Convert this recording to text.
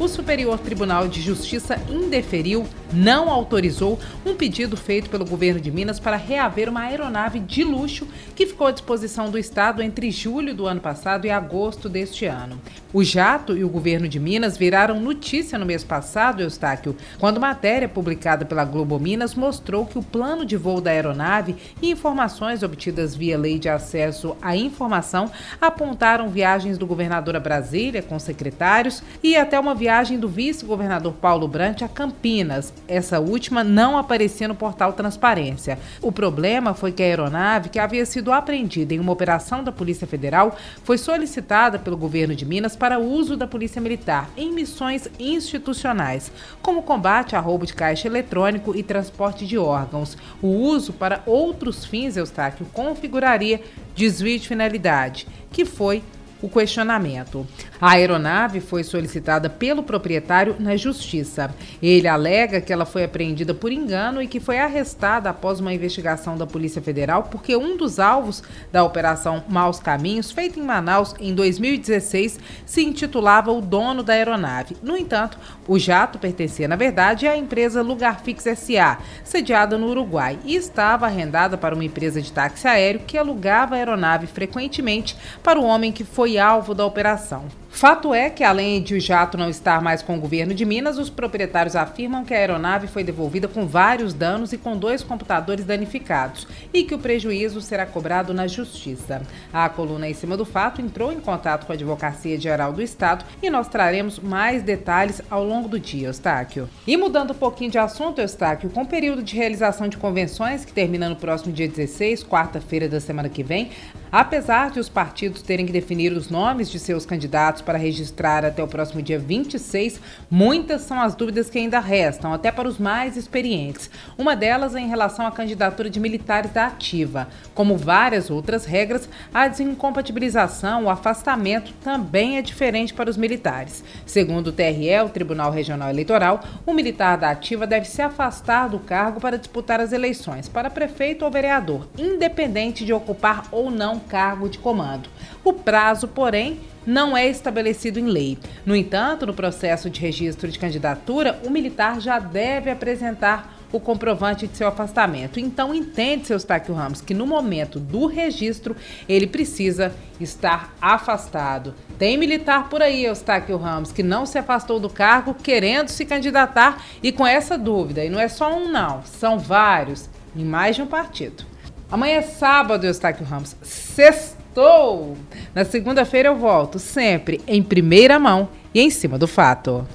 O Superior Tribunal de Justiça indeferiu não autorizou um pedido feito pelo governo de Minas para reaver uma aeronave de luxo que ficou à disposição do Estado entre julho do ano passado e agosto deste ano. O jato e o governo de Minas viraram notícia no mês passado, Eustáquio, quando matéria publicada pela Globo Minas mostrou que o plano de voo da aeronave e informações obtidas via lei de acesso à informação apontaram viagens do governador a Brasília com secretários e até uma viagem do vice-governador Paulo Brant a Campinas, essa última não aparecia no portal Transparência. O problema foi que a aeronave, que havia sido apreendida em uma operação da Polícia Federal, foi solicitada pelo governo de Minas para uso da Polícia Militar em missões institucionais, como combate a roubo de caixa eletrônico e transporte de órgãos. O uso para outros fins, Eustáquio, configuraria desvio de finalidade, que foi o questionamento. A aeronave foi solicitada pelo proprietário na justiça. Ele alega que ela foi apreendida por engano e que foi arrestada após uma investigação da Polícia Federal porque um dos alvos da operação Maus Caminhos, feita em Manaus em 2016, se intitulava o dono da aeronave. No entanto, o jato pertencia, na verdade, à empresa Lugarfix SA, sediada no Uruguai, e estava arrendada para uma empresa de táxi aéreo que alugava a aeronave frequentemente para o homem que foi alvo da operação. Fato é que, além de o jato não estar mais com o governo de Minas, os proprietários afirmam que a aeronave foi devolvida com vários danos e com dois computadores danificados e que o prejuízo será cobrado na justiça. A coluna em cima do fato entrou em contato com a Advocacia Geral do Estado e nós traremos mais detalhes ao longo do dia, Eustáquio. E mudando um pouquinho de assunto, Eustáquio, com o período de realização de convenções que termina no próximo dia 16, quarta-feira da semana que vem, apesar de os partidos terem que definir os nomes de seus candidatos para registrar até o próximo dia 26, muitas são as dúvidas que ainda restam, até para os mais experientes. Uma delas é em relação à candidatura de militares da ativa. Como várias outras regras, a desincompatibilização, o afastamento também é diferente para os militares. Segundo o TRE, o Tribunal Regional Eleitoral, o militar da ativa deve se afastar do cargo para disputar as eleições para prefeito ou vereador, independente de ocupar ou não cargo de comando. O prazo, porém, não é estabelecido em lei. No entanto, no processo de registro de candidatura, o militar já deve apresentar o comprovante de seu afastamento. Então, entende, seu Eustáquio Ramos, que no momento do registro ele precisa estar afastado. Tem militar por aí, Eustáquio Ramos, que não se afastou do cargo querendo se candidatar e com essa dúvida. E não é só um, não, são vários, em mais de um partido. Amanhã é sábado, Eustáquio Ramos. Sexta Na segunda-feira eu volto, sempre em primeira mão e em cima do fato.